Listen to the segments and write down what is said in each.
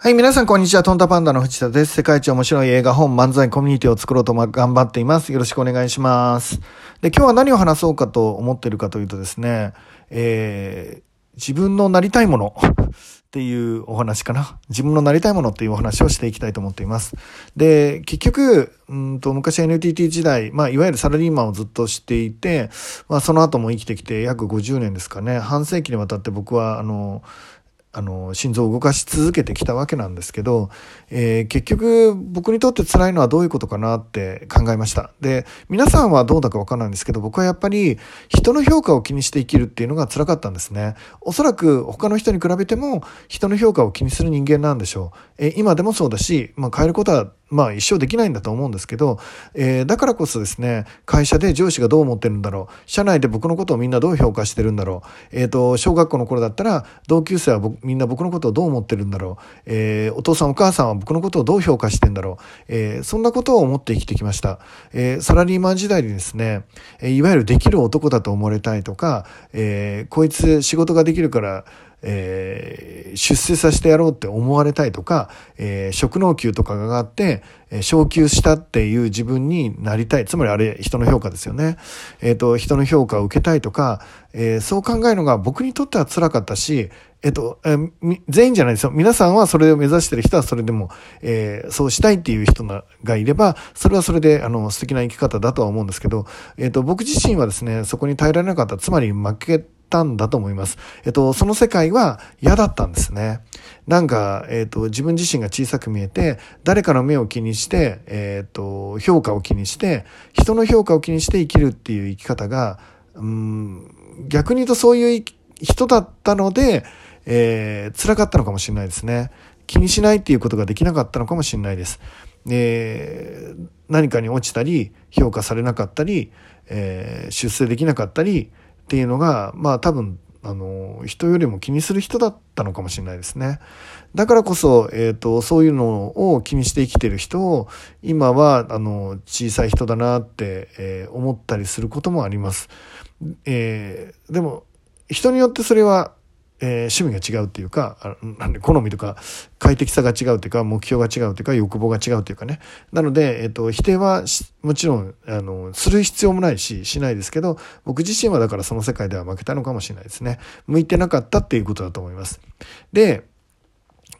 はい、皆さんこんにちは。トンタパンダの藤田です。世界一面白い映画本漫才コミュニティを作ろうと頑張っています。よろしくお願いします。で、今日は何を話そうかと思っているかというとですね、えー、自分のなりたいもの っていうお話かな。自分のなりたいものっていうお話をしていきたいと思っています。で、結局、うんと昔 NTT 時代、まあ、いわゆるサラリーマンをずっとしていて、まあ、その後も生きてきて約50年ですかね。半世紀にわたって僕は、あの、あの心臓を動かし続けてきたわけなんですけど、えー、結局僕にとって辛いのはどういうことかなって考えました。で皆さんはどうだかわからないんですけど僕はやっぱり人の評価を気にして生きるっていうのが辛かったんですね。おそらく他の人に比べても人の評価を気にする人間なんでしょう、えー、今でもそうだし、まあ、変えることはまあ一生できないんだと思うんですけど、えー、だからこそですね、会社で上司がどう思ってるんだろう、社内で僕のことをみんなどう評価してるんだろう、えっ、ー、と、小学校の頃だったら同級生はみんな僕のことをどう思ってるんだろう、えー、お父さんお母さんは僕のことをどう評価してんだろう、えー、そんなことを思って生きてきました。えー、サラリーマン時代にですね、いわゆるできる男だと思われたいとか、えー、こいつ仕事ができるから、えー、出世させてやろうって思われたいとか、えー、職能給とかが上がって、えー、昇給したっていう自分になりたい。つまりあれ、人の評価ですよね。えっ、ー、と、人の評価を受けたいとか、えー、そう考えるのが僕にとっては辛かったし、えっ、と、えー、全員じゃないですよ。皆さんはそれを目指してる人はそれでも、えー、そうしたいっていう人がいれば、それはそれで、あの、素敵な生き方だとは思うんですけど、えっ、と、僕自身はですね、そこに耐えられなかった。つまり負けたんだと思います。えっと、その世界は嫌だったんですね。なんか、えっと、自分自身が小さく見えて、誰かの目を気にして、えっと、評価を気にして、人の評価を気にして生きるっていう生き方が、うん、逆に言うとそういう人だったので、えー、辛かったのかもしれないですね。気にしないっていうことができなかったのかもしれないです。えー、何かに落ちたり、評価されなかったり、えー、出世できなかったり、っていうのが、まあ多分、あの、人よりも気にする人だったのかもしれないですね。だからこそ、えっ、ー、と、そういうのを気にして生きてる人を、今は、あの、小さい人だなって、えー、思ったりすることもあります。えー、でも、人によってそれはえー、趣味が違うっていうか、なんで好みとか快適さが違うっていうか、目標が違うっていうか、欲望が違うっていうかね。なので、えっ、ー、と、否定はもちろん、あの、する必要もないし、しないですけど、僕自身はだからその世界では負けたのかもしれないですね。向いてなかったっていうことだと思います。で、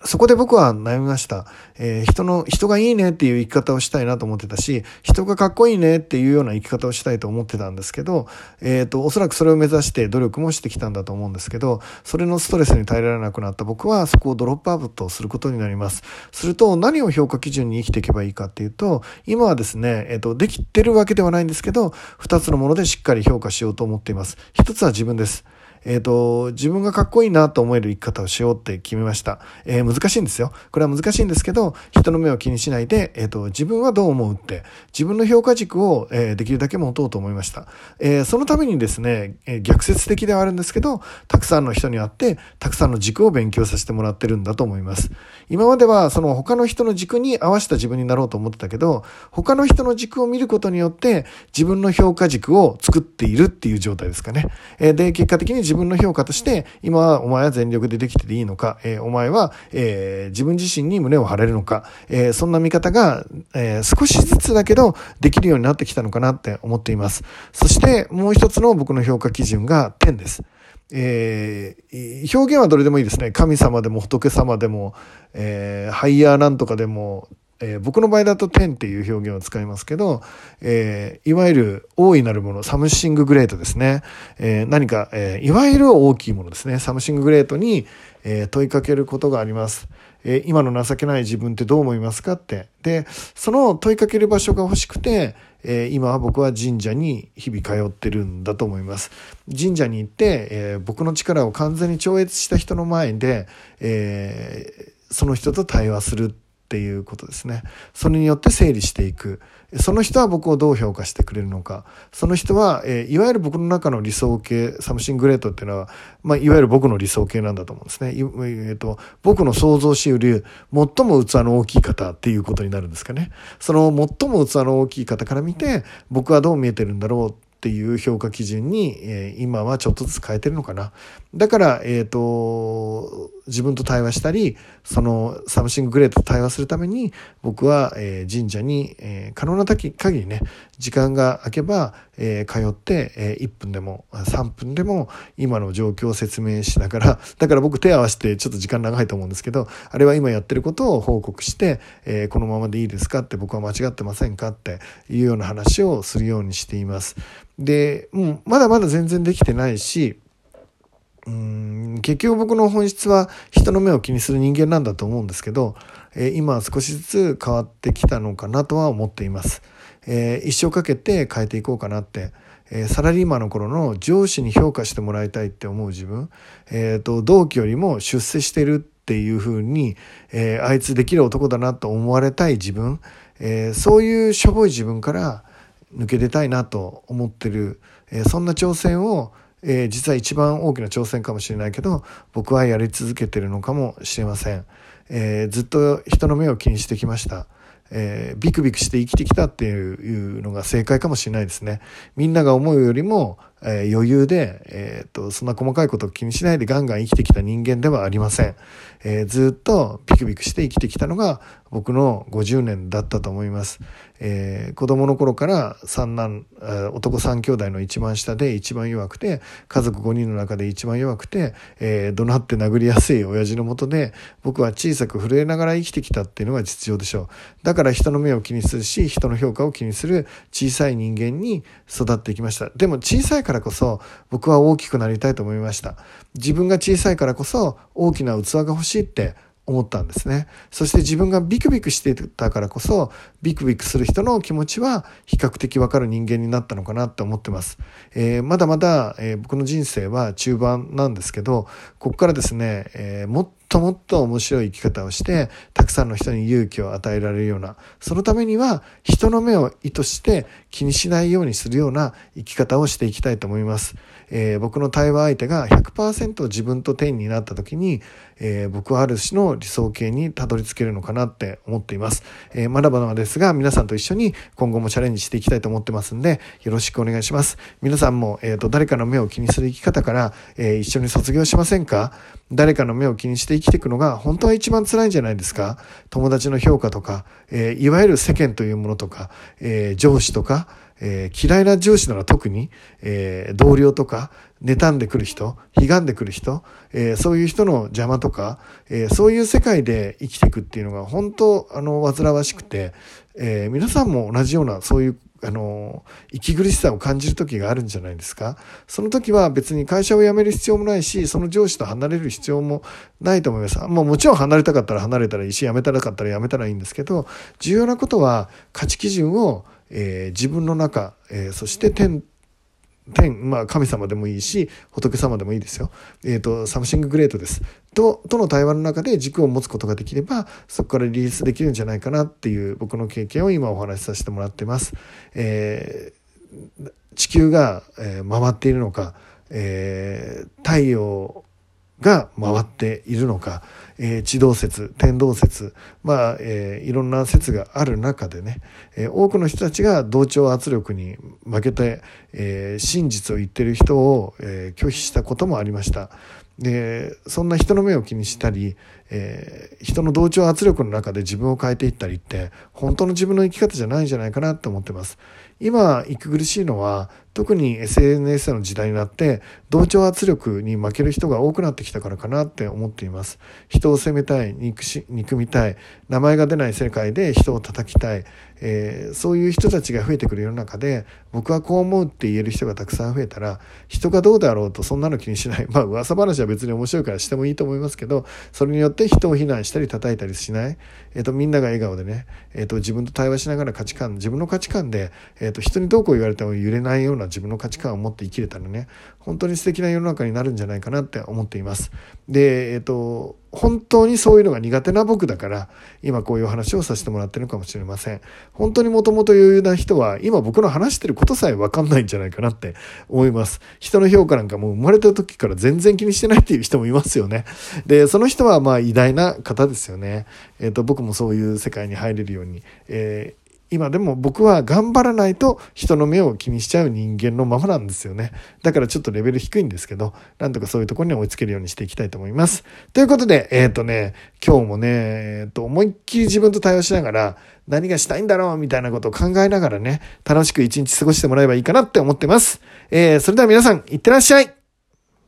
そこで僕は悩みました。えー、人の、人がいいねっていう生き方をしたいなと思ってたし、人がかっこいいねっていうような生き方をしたいと思ってたんですけど、えっ、ー、と、おそらくそれを目指して努力もしてきたんだと思うんですけど、それのストレスに耐えられなくなった僕はそこをドロップアウトすることになります。すると、何を評価基準に生きていけばいいかっていうと、今はですね、えっ、ー、と、できてるわけではないんですけど、二つのものでしっかり評価しようと思っています。一つは自分です。えっ、ー、と、自分がかっこいいなと思える生き方をしようって決めました。えー、難しいんですよ。これは難しいんですけど、人の目を気にしないで、えっ、ー、と、自分はどう思うって、自分の評価軸を、えできるだけ持とうと思いました。えそのためにですね、え逆説的ではあるんですけど、たくさんの人に会って、たくさんの軸を勉強させてもらってるんだと思います。今までは、その他の人の軸に合わせた自分になろうと思ってたけど、他の人の軸を見ることによって、自分の評価軸を作っているっていう状態ですかね。えで、結果的に自分の評価として、今はお前は全力でできてていいのか、えー、お前は、えー、自分自身に胸を張れるのか、えー、そんな見方が、え少しずつだけどできるようになってきたのかなって思っています。そしてもう一つの僕の評価基準が10です。えー、表現はどれでもいいですね。神様でも仏様でも、えー、ハイヤーなんとかでも、えー、僕の場合だと天っていう表現を使いますけど、えー、いわゆる大いなるもの、サムシンググレートですね。えー、何か、えいわゆる大きいものですね。サムシンググレートに、え問いかけることがあります。え今の情けない自分ってどう思いますかって。で、その問いかける場所が欲しくて、え今は僕は神社に日々通ってるんだと思います。神社に行って、え僕の力を完全に超越した人の前で、えその人と対話する。っていうことですね。それによって整理していく。その人は僕をどう評価してくれるのか。その人は、えー、いわゆる僕の中の理想形、 Something Great っていうのは、まあ、いわゆる僕の理想形なんだと思うんですね。えー、と、僕の想像しうる最も器の大きい方っていうことになるんですかね。その最も器の大きい方から見て、僕はどう見えてるんだろうっていう評価基準に、えー、今はちょっとずつ変えてるのかな。だから、えっ、ー、と、自分と対話したり、その Something Great と対話するために、僕は、えー、神社に、えー、可能な限りね、時間が空けば、えー、通って、え、1分でも3分でも今の状況を説明しながら、だから僕手合わせてちょっと時間長いと思うんですけど、あれは今やってることを報告して、え、このままでいいですかって僕は間違ってませんかっていうような話をするようにしています。で、もうまだまだ全然できてないし、うん結局僕の本質は人の目を気にする人間なんだと思うんですけど、えー、今は少しずつ変わってきたのかなとは思っています。えー、一生かけて変えていこうかなって、え、サラリーマンの頃の上司に評価してもらいたいって思う自分、えーと、同期よりも出世してるっていうふうに、えー、あいつできる男だなと思われたい自分、えー、そういうしょぼい自分から抜け出たいなと思ってる、えー、そんな挑戦をえー、実は一番大きな挑戦かもしれないけど僕はやり続けてるのかもしれません、えー、ずっと人の目を気にしてきましたえー、ビクビクして生きてきたっていうのが正解かもしれないですね。みんなが思うよりも、え、余裕で、えー、と、そんな細かいことを気にしないでガンガン生きてきた人間ではありません。えー、ずっとビクビクして生きてきたのが僕の50年だったと思います。えー、子供の頃から三男、男三兄弟の一番下で一番弱くて、家族5人の中で一番弱くて、えー、怒鳴って殴りやすい親父のもとで、僕は小さく震えながら生きてきたっていうのが実情でしょう。だから人の目を気にするし、人の評価を気にする小さい人間に育っていきました。でも小さいからこそ僕は大きくなりたいと思いました。自分が小さいからこそ大きな器が欲しいって思ったんですね。そして自分がビクビクしてたからこそ、ビクビクする人の気持ちは比較的わかる人間になったのかなって思ってます。えー、まだまだ、えー、僕の人生は中盤なんですけど、ここからですね、えー、もっともっと面白い生き方をして、たくさんの人に勇気を与えられるような、そのためには人の目を意図して気にしないようにするような生き方をしていきたいと思います。えー、僕の対話相手が100%自分と天になった時に、えー、僕はある種の理想形にたどり着けるのかなって思っています。えー、まだまだですが、皆さんと一緒に今後もチャレンジしていきたいと思ってますんで、よろしくお願いします。皆さんも、えっ、と、誰かの目を気にする生き方から、え一緒に卒業しませんか？誰かの目を気にして生きていくのが本当は一番辛いんじゃないですか？友達の評価とか、えいわゆる世間というものとか、え上司とか、えー、嫌いな上司なら特に、えー、同僚とか、妬んでくる人、悲願でくる人、えー、そういう人の邪魔とか、えー、そういう世界で生きていくっていうのが本当、あの、煩わしくて、えー、皆さんも同じような、そういうあの、息苦しさを感じる時があるんじゃないですか。その時は別に会社を辞める必要もないし、その上司と離れる必要もないと思います。まあもちろん離れたかったら離れたらいいし、辞めたらかったら辞めたらいいんですけど、重要なことは価値基準をえー、自分の中、えー、そして天天、まあ、神様でもいいし仏様でもいいですよ。えっ、ー、と Something Great です。ととの対話の中で軸を持つことができればそこからリリースできるんじゃないかなっていう僕の経験を今お話しさせてもらってます。えー、地球が、えー、回っているのか、えー、太陽が回っているのか、えー、地動説天動説まあ、えー、いろんな説がある中でね、えー、多くの人たちが同調圧力に負けて、え、真実を言ってる人を、え、拒否したこともありました。でそんな人の目を気にしたり、え、人の同調圧力の中で自分を変えていったりって本当の自分の生き方じゃないんじゃないかなと思ってます。今息苦しいのは特に SNS の時代になって同調圧力に負ける人が多くなってきたからかなって思っています。人を責めたい、憎し憎みたい、名前が出ない世界で人を叩きたい、えー、そういう人たちが増えてくる世の中で僕はこう思うって言える人がたくさん増えたら人がどうだろうとそんなの気にしない。まあ噂話は別に面白いからしてもいいと思いますけど、それによって人を非難したり叩いたりしない。え、ー、と、みんなが笑顔でね、え、ー、と、自分と対話しながら価値観、自分の価値観で、えっ、と、人にどうこう言われても揺れないような自分の価値観を持って生きれたらね本当に素敵な世の中になるんじゃないかなって思っています。でえっ、と本当にそういうのが苦手な僕だから今こういう話をさせてもらってるかもしれません。本当にもともと余裕な人は今僕の話してることさえ分かんないんじゃないかなって思います。人の評価なんかもう生まれた時から全然気にしてないっていう人もいますよね。でその人はまあ偉大な方ですよね。えっ、と僕もそういう世界に入れるように、えー今でも僕は頑張らないと人の目を気にしちゃう人間のままなんですよね。だからちょっとレベル低いんですけど、なんとかそういうところに追いつけるようにしていきたいと思います。ということで、えっ、ー、とね、今日もね、えっ、ー、と、思いっきり自分と対応しながら、何がしたいんだろうみたいなことを考えながらね、楽しく一日過ごしてもらえばいいかなって思ってます。えー、それでは皆さん、いってらっしゃい